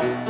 Thank you.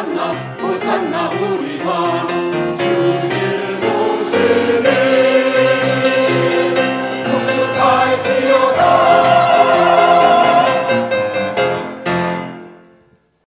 호산나 호산나 우리 왕 주의